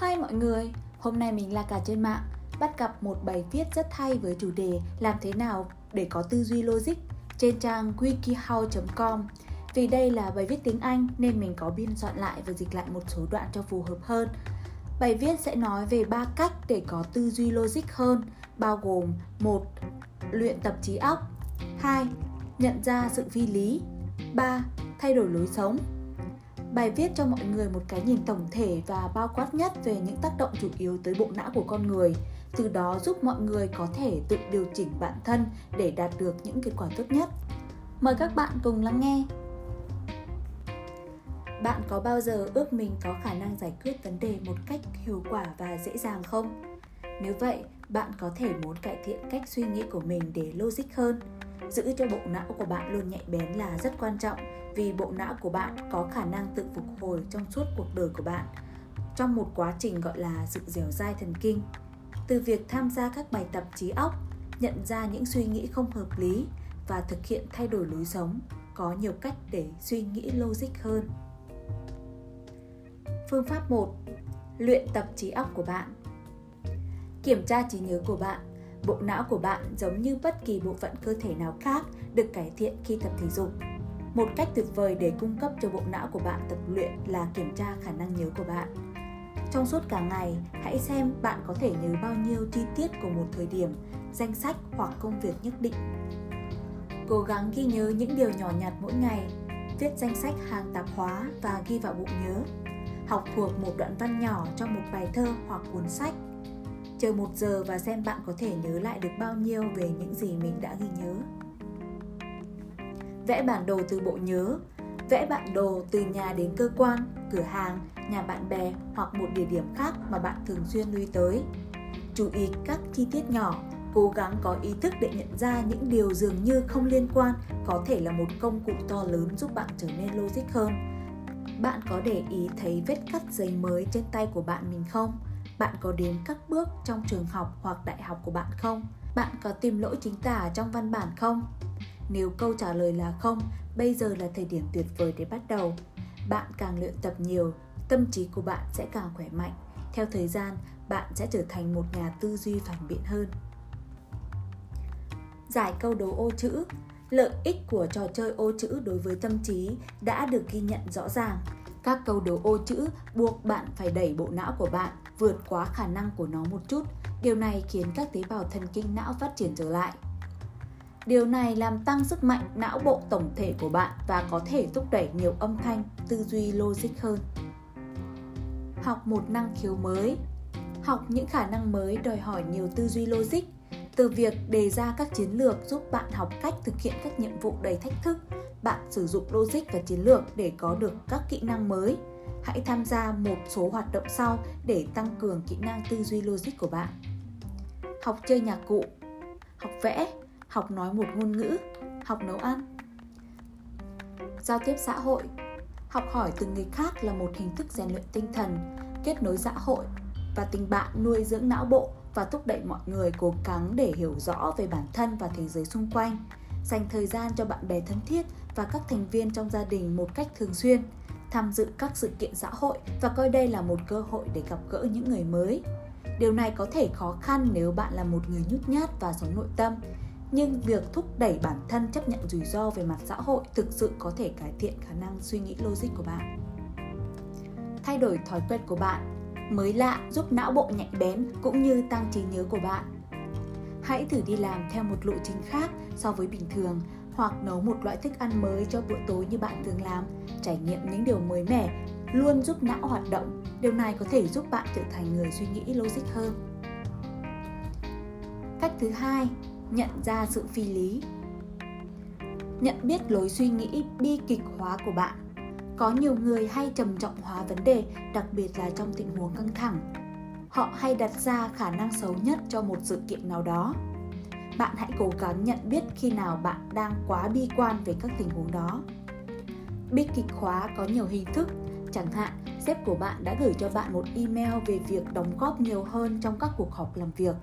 Hi mọi người, hôm nay mình là cả trên mạng bắt gặp một bài viết rất hay với chủ đề làm thế nào để có tư duy logic trên trang wikihow.com. Vì đây là bài viết tiếng Anh nên mình có biên soạn lại và dịch lại một số đoạn cho phù hợp hơn. Bài viết sẽ nói về ba cách để có tư duy logic hơn, bao gồm một Luyện tập trí óc 2. Nhận ra sự phi lý 3. Thay đổi lối sống Bài viết cho mọi người một cái nhìn tổng thể và bao quát nhất về những tác động chủ yếu tới bộ não của con người, từ đó giúp mọi người có thể tự điều chỉnh bản thân để đạt được những kết quả tốt nhất. Mời các bạn cùng lắng nghe. Bạn có bao giờ ước mình có khả năng giải quyết vấn đề một cách hiệu quả và dễ dàng không? Nếu vậy, bạn có thể muốn cải thiện cách suy nghĩ của mình để logic hơn. Giữ cho bộ não của bạn luôn nhạy bén là rất quan trọng vì bộ não của bạn có khả năng tự phục hồi trong suốt cuộc đời của bạn trong một quá trình gọi là sự dẻo dai thần kinh. Từ việc tham gia các bài tập trí óc, nhận ra những suy nghĩ không hợp lý và thực hiện thay đổi lối sống, có nhiều cách để suy nghĩ logic hơn. Phương pháp 1. Luyện tập trí óc của bạn. Kiểm tra trí nhớ của bạn. Bộ não của bạn giống như bất kỳ bộ phận cơ thể nào khác được cải thiện khi tập thể dục một cách tuyệt vời để cung cấp cho bộ não của bạn tập luyện là kiểm tra khả năng nhớ của bạn. Trong suốt cả ngày, hãy xem bạn có thể nhớ bao nhiêu chi tiết của một thời điểm, danh sách hoặc công việc nhất định. Cố gắng ghi nhớ những điều nhỏ nhặt mỗi ngày, viết danh sách hàng tạp hóa và ghi vào bộ nhớ. Học thuộc một đoạn văn nhỏ trong một bài thơ hoặc cuốn sách. Chờ một giờ và xem bạn có thể nhớ lại được bao nhiêu về những gì mình đã ghi nhớ vẽ bản đồ từ bộ nhớ, vẽ bản đồ từ nhà đến cơ quan, cửa hàng, nhà bạn bè hoặc một địa điểm khác mà bạn thường xuyên lui tới. Chú ý các chi tiết nhỏ, cố gắng có ý thức để nhận ra những điều dường như không liên quan có thể là một công cụ to lớn giúp bạn trở nên logic hơn. Bạn có để ý thấy vết cắt giấy mới trên tay của bạn mình không? Bạn có đến các bước trong trường học hoặc đại học của bạn không? Bạn có tìm lỗi chính tả trong văn bản không? Nếu câu trả lời là không, bây giờ là thời điểm tuyệt vời để bắt đầu. Bạn càng luyện tập nhiều, tâm trí của bạn sẽ càng khỏe mạnh. Theo thời gian, bạn sẽ trở thành một nhà tư duy phản biện hơn. Giải câu đố ô chữ Lợi ích của trò chơi ô chữ đối với tâm trí đã được ghi nhận rõ ràng. Các câu đố ô chữ buộc bạn phải đẩy bộ não của bạn vượt quá khả năng của nó một chút. Điều này khiến các tế bào thần kinh não phát triển trở lại. Điều này làm tăng sức mạnh não bộ tổng thể của bạn và có thể thúc đẩy nhiều âm thanh, tư duy logic hơn. Học một năng khiếu mới Học những khả năng mới đòi hỏi nhiều tư duy logic, từ việc đề ra các chiến lược giúp bạn học cách thực hiện các nhiệm vụ đầy thách thức, bạn sử dụng logic và chiến lược để có được các kỹ năng mới. Hãy tham gia một số hoạt động sau để tăng cường kỹ năng tư duy logic của bạn. Học chơi nhạc cụ, học vẽ, học nói một ngôn ngữ, học nấu ăn. Giao tiếp xã hội Học hỏi từ người khác là một hình thức rèn luyện tinh thần, kết nối xã hội và tình bạn nuôi dưỡng não bộ và thúc đẩy mọi người cố gắng để hiểu rõ về bản thân và thế giới xung quanh, dành thời gian cho bạn bè thân thiết và các thành viên trong gia đình một cách thường xuyên, tham dự các sự kiện xã hội và coi đây là một cơ hội để gặp gỡ những người mới. Điều này có thể khó khăn nếu bạn là một người nhút nhát và sống nội tâm, nhưng việc thúc đẩy bản thân chấp nhận rủi ro về mặt xã hội thực sự có thể cải thiện khả năng suy nghĩ logic của bạn thay đổi thói quen của bạn mới lạ giúp não bộ nhạy bén cũng như tăng trí nhớ của bạn hãy thử đi làm theo một lộ trình khác so với bình thường hoặc nấu một loại thức ăn mới cho bữa tối như bạn thường làm. Trải nghiệm những điều mới mẻ luôn giúp não hoạt động. Điều này có thể giúp bạn trở thành người suy nghĩ logic hơn. Cách thứ hai, nhận ra sự phi lý. Nhận biết lối suy nghĩ bi kịch hóa của bạn. Có nhiều người hay trầm trọng hóa vấn đề, đặc biệt là trong tình huống căng thẳng. Họ hay đặt ra khả năng xấu nhất cho một sự kiện nào đó bạn hãy cố gắng nhận biết khi nào bạn đang quá bi quan về các tình huống đó bi kịch hóa có nhiều hình thức chẳng hạn sếp của bạn đã gửi cho bạn một email về việc đóng góp nhiều hơn trong các cuộc họp làm việc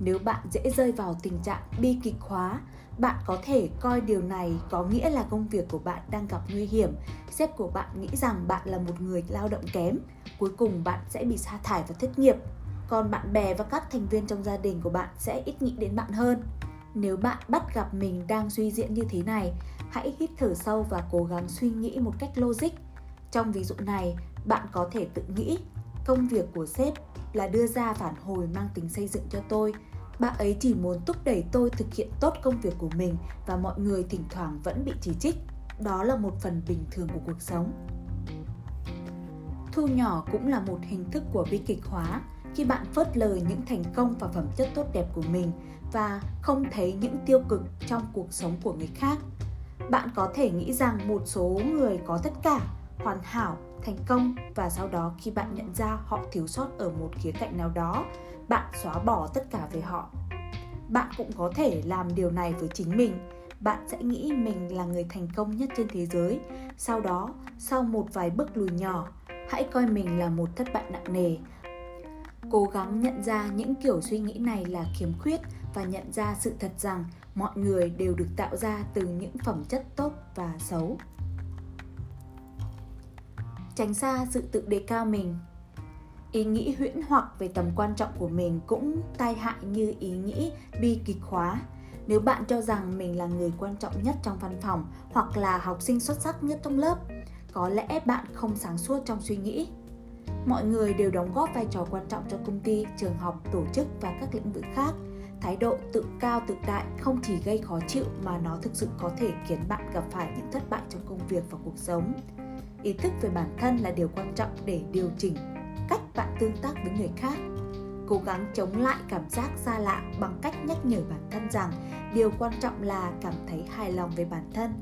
Nếu bạn dễ rơi vào tình trạng bi kịch hóa, bạn có thể coi điều này có nghĩa là công việc của bạn đang gặp nguy hiểm. Sếp của bạn nghĩ rằng bạn là một người lao động kém, cuối cùng bạn sẽ bị sa thải và thất nghiệp. Còn bạn bè và các thành viên trong gia đình của bạn sẽ ít nghĩ đến bạn hơn. Nếu bạn bắt gặp mình đang suy diễn như thế này, hãy hít thở sâu và cố gắng suy nghĩ một cách logic. Trong ví dụ này, bạn có thể tự nghĩ công việc của sếp là đưa ra phản hồi mang tính xây dựng cho tôi Bà ấy chỉ muốn thúc đẩy tôi thực hiện tốt công việc của mình và mọi người thỉnh thoảng vẫn bị chỉ trích. Đó là một phần bình thường của cuộc sống. Thu nhỏ cũng là một hình thức của bi kịch hóa khi bạn phớt lờ những thành công và phẩm chất tốt đẹp của mình và không thấy những tiêu cực trong cuộc sống của người khác. Bạn có thể nghĩ rằng một số người có tất cả, hoàn hảo, thành công và sau đó khi bạn nhận ra họ thiếu sót ở một khía cạnh nào đó bạn xóa bỏ tất cả về họ. Bạn cũng có thể làm điều này với chính mình. Bạn sẽ nghĩ mình là người thành công nhất trên thế giới. Sau đó sau một vài bước lùi nhỏ hãy coi mình là một thất bại nặng nề cố gắng nhận ra những kiểu suy nghĩ này là khiếm khuyết và nhận ra sự thật rằng mọi người đều được tạo ra từ những phẩm chất tốt và xấu. Tránh xa sự tự đề cao mình. Ý nghĩ huyễn hoặc về tầm quan trọng của mình cũng tai hại như ý nghĩ bi kịch hóa. Nếu bạn cho rằng mình là người quan trọng nhất trong văn phòng hoặc là học sinh xuất sắc nhất trong lớp, có lẽ bạn không sáng suốt trong suy nghĩ mọi người đều đóng góp vai trò quan trọng cho công ty, trường học, tổ chức và các lĩnh vực khác. Thái độ tự cao, tự đại không chỉ gây khó chịu mà nó thực sự có thể khiến bạn gặp phải những thất bại trong công việc và cuộc sống. Ý thức về bản thân là điều quan trọng để điều chỉnh cách bạn tương tác với người khác. Cố gắng chống lại cảm giác xa lạ bằng cách nhắc nhở bản thân rằng điều quan trọng là cảm thấy hài lòng về bản thân.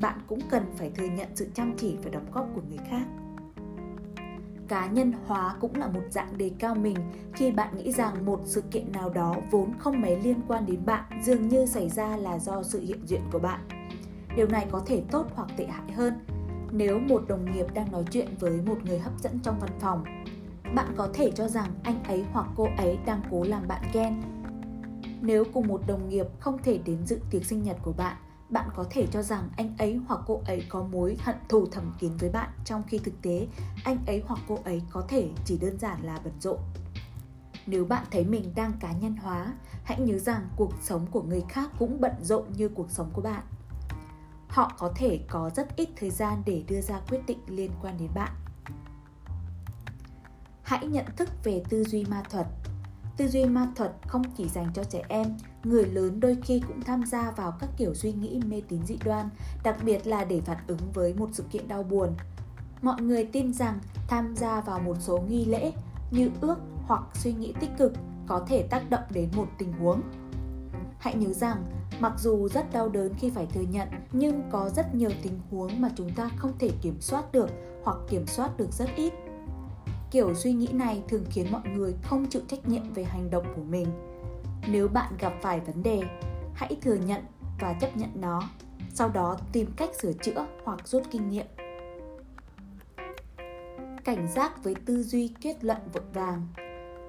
Bạn cũng cần phải thừa nhận sự chăm chỉ và đóng góp của người khác cá nhân hóa cũng là một dạng đề cao mình khi bạn nghĩ rằng một sự kiện nào đó vốn không mấy liên quan đến bạn dường như xảy ra là do sự hiện diện của bạn. Điều này có thể tốt hoặc tệ hại hơn nếu một đồng nghiệp đang nói chuyện với một người hấp dẫn trong văn phòng. Bạn có thể cho rằng anh ấy hoặc cô ấy đang cố làm bạn ghen nếu cùng một đồng nghiệp không thể đến dự tiệc sinh nhật của bạn bạn có thể cho rằng anh ấy hoặc cô ấy có mối hận thù thầm kín với bạn trong khi thực tế, anh ấy hoặc cô ấy có thể chỉ đơn giản là bận rộn. Nếu bạn thấy mình đang cá nhân hóa, hãy nhớ rằng cuộc sống của người khác cũng bận rộn như cuộc sống của bạn. Họ có thể có rất ít thời gian để đưa ra quyết định liên quan đến bạn. Hãy nhận thức về tư duy ma thuật tư duy ma thuật không chỉ dành cho trẻ em, người lớn đôi khi cũng tham gia vào các kiểu suy nghĩ mê tín dị đoan, đặc biệt là để phản ứng với một sự kiện đau buồn. Mọi người tin rằng tham gia vào một số nghi lễ như ước hoặc suy nghĩ tích cực có thể tác động đến một tình huống. Hãy nhớ rằng, mặc dù rất đau đớn khi phải thừa nhận, nhưng có rất nhiều tình huống mà chúng ta không thể kiểm soát được hoặc kiểm soát được rất ít kiểu suy nghĩ này thường khiến mọi người không chịu trách nhiệm về hành động của mình. Nếu bạn gặp phải vấn đề, hãy thừa nhận và chấp nhận nó, sau đó tìm cách sửa chữa hoặc rút kinh nghiệm. Cảnh giác với tư duy kết luận vội vàng.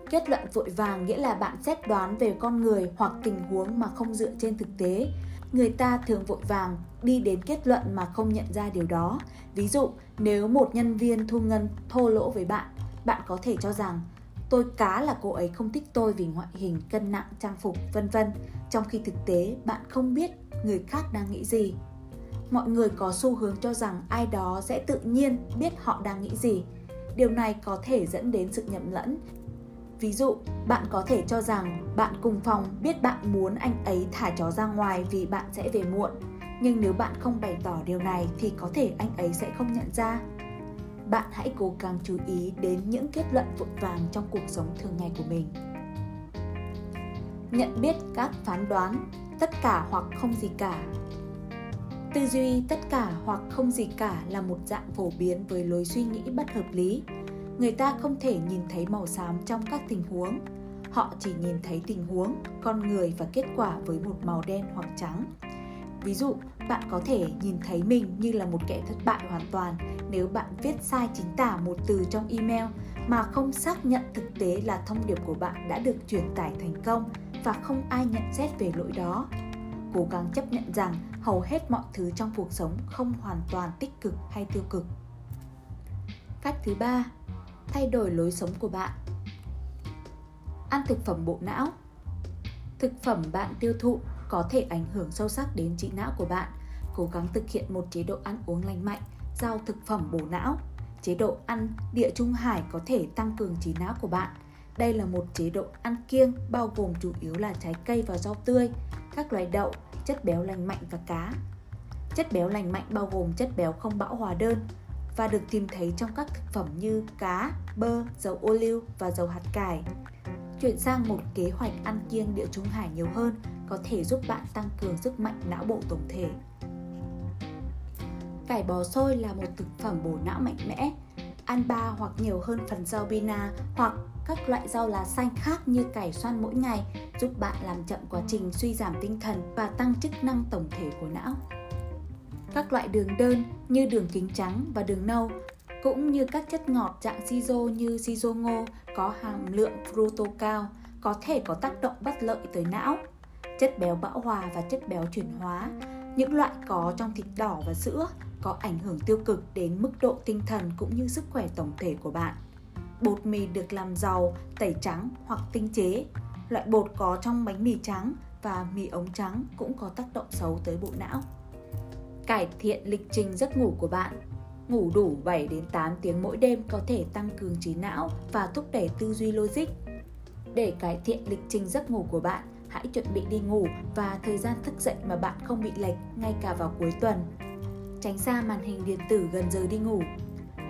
Kết luận vội vàng nghĩa là bạn xét đoán về con người hoặc tình huống mà không dựa trên thực tế. Người ta thường vội vàng đi đến kết luận mà không nhận ra điều đó. Ví dụ, nếu một nhân viên thu ngân thô lỗ với bạn bạn có thể cho rằng tôi cá là cô ấy không thích tôi vì ngoại hình, cân nặng, trang phục, vân vân, trong khi thực tế bạn không biết người khác đang nghĩ gì. Mọi người có xu hướng cho rằng ai đó sẽ tự nhiên biết họ đang nghĩ gì. Điều này có thể dẫn đến sự nhầm lẫn. Ví dụ, bạn có thể cho rằng bạn cùng phòng biết bạn muốn anh ấy thả chó ra ngoài vì bạn sẽ về muộn. Nhưng nếu bạn không bày tỏ điều này thì có thể anh ấy sẽ không nhận ra bạn hãy cố gắng chú ý đến những kết luận vội vàng trong cuộc sống thường ngày của mình. Nhận biết các phán đoán, tất cả hoặc không gì cả. Tư duy tất cả hoặc không gì cả là một dạng phổ biến với lối suy nghĩ bất hợp lý. Người ta không thể nhìn thấy màu xám trong các tình huống. Họ chỉ nhìn thấy tình huống, con người và kết quả với một màu đen hoặc trắng ví dụ bạn có thể nhìn thấy mình như là một kẻ thất bại hoàn toàn nếu bạn viết sai chính tả một từ trong email mà không xác nhận thực tế là thông điệp của bạn đã được truyền tải thành công và không ai nhận xét về lỗi đó. Cố gắng chấp nhận rằng hầu hết mọi thứ trong cuộc sống không hoàn toàn tích cực hay tiêu cực. Cách thứ ba, thay đổi lối sống của bạn. Ăn thực phẩm bộ não. Thực phẩm bạn tiêu thụ có thể ảnh hưởng sâu sắc đến trí não của bạn. Cố gắng thực hiện một chế độ ăn uống lành mạnh, giao thực phẩm bổ não. Chế độ ăn địa trung hải có thể tăng cường trí não của bạn. Đây là một chế độ ăn kiêng bao gồm chủ yếu là trái cây và rau tươi, các loại đậu, chất béo lành mạnh và cá. Chất béo lành mạnh bao gồm chất béo không bão hòa đơn và được tìm thấy trong các thực phẩm như cá, bơ, dầu ô liu và dầu hạt cải. Chuyển sang một kế hoạch ăn kiêng địa trung hải nhiều hơn có thể giúp bạn tăng cường sức mạnh não bộ tổng thể. Cải bò xôi là một thực phẩm bổ não mạnh mẽ. Ăn ba hoặc nhiều hơn phần rau bina hoặc các loại rau lá xanh khác như cải xoăn mỗi ngày, giúp bạn làm chậm quá trình suy giảm tinh thần và tăng chức năng tổng thể của não. Các loại đường đơn như đường kính trắng và đường nâu, cũng như các chất ngọt dạng sizo như sizo ngô có hàm lượng fructose cao, có thể có tác động bất lợi tới não. Chất béo bão hòa và chất béo chuyển hóa, những loại có trong thịt đỏ và sữa có ảnh hưởng tiêu cực đến mức độ tinh thần cũng như sức khỏe tổng thể của bạn. Bột mì được làm giàu, tẩy trắng hoặc tinh chế. Loại bột có trong bánh mì trắng và mì ống trắng cũng có tác động xấu tới bộ não. Cải thiện lịch trình giấc ngủ của bạn. Ngủ đủ 7 đến 8 tiếng mỗi đêm có thể tăng cường trí não và thúc đẩy tư duy logic. Để cải thiện lịch trình giấc ngủ của bạn, hãy chuẩn bị đi ngủ và thời gian thức dậy mà bạn không bị lệch ngay cả vào cuối tuần. Tránh xa màn hình điện tử gần giờ đi ngủ.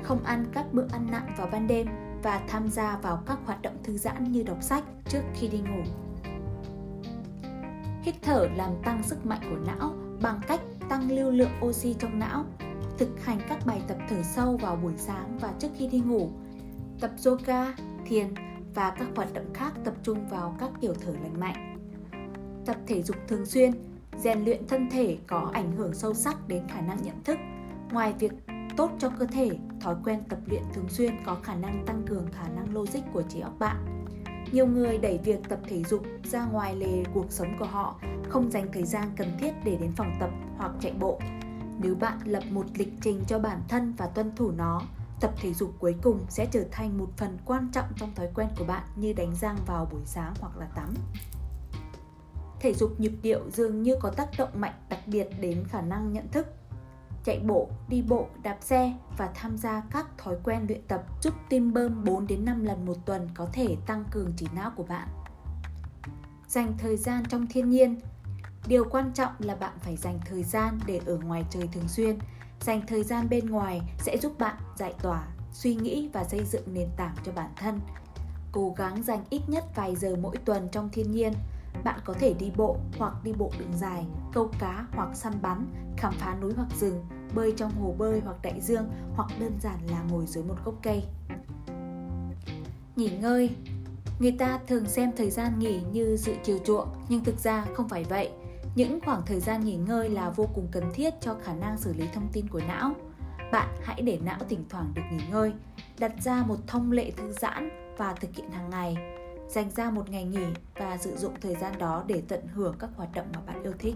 Không ăn các bữa ăn nặng vào ban đêm và tham gia vào các hoạt động thư giãn như đọc sách trước khi đi ngủ. Hít thở làm tăng sức mạnh của não bằng cách tăng lưu lượng oxy trong não, thực hành các bài tập thở sâu vào buổi sáng và trước khi đi ngủ, tập yoga, thiền và các hoạt động khác tập trung vào các kiểu thở lành mạnh. Tập thể dục thường xuyên, rèn luyện thân thể có ảnh hưởng sâu sắc đến khả năng nhận thức. Ngoài việc tốt cho cơ thể, thói quen tập luyện thường xuyên có khả năng tăng cường khả năng logic của trí óc bạn. Nhiều người đẩy việc tập thể dục ra ngoài lề cuộc sống của họ, không dành thời gian cần thiết để đến phòng tập hoặc chạy bộ. Nếu bạn lập một lịch trình cho bản thân và tuân thủ nó, tập thể dục cuối cùng sẽ trở thành một phần quan trọng trong thói quen của bạn như đánh răng vào buổi sáng hoặc là tắm. Thể dục nhịp điệu dường như có tác động mạnh đặc biệt đến khả năng nhận thức chạy bộ, đi bộ, đạp xe và tham gia các thói quen luyện tập giúp tim bơm 4 đến 5 lần một tuần có thể tăng cường trí não của bạn. Dành thời gian trong thiên nhiên. Điều quan trọng là bạn phải dành thời gian để ở ngoài trời thường xuyên. Dành thời gian bên ngoài sẽ giúp bạn giải tỏa, suy nghĩ và xây dựng nền tảng cho bản thân. Cố gắng dành ít nhất vài giờ mỗi tuần trong thiên nhiên bạn có thể đi bộ hoặc đi bộ đường dài, câu cá hoặc săn bắn, khám phá núi hoặc rừng, bơi trong hồ bơi hoặc đại dương hoặc đơn giản là ngồi dưới một gốc cây. Nghỉ ngơi Người ta thường xem thời gian nghỉ như sự chiều chuộng, nhưng thực ra không phải vậy. Những khoảng thời gian nghỉ ngơi là vô cùng cần thiết cho khả năng xử lý thông tin của não. Bạn hãy để não thỉnh thoảng được nghỉ ngơi, đặt ra một thông lệ thư giãn và thực hiện hàng ngày dành ra một ngày nghỉ và sử dụng thời gian đó để tận hưởng các hoạt động mà bạn yêu thích.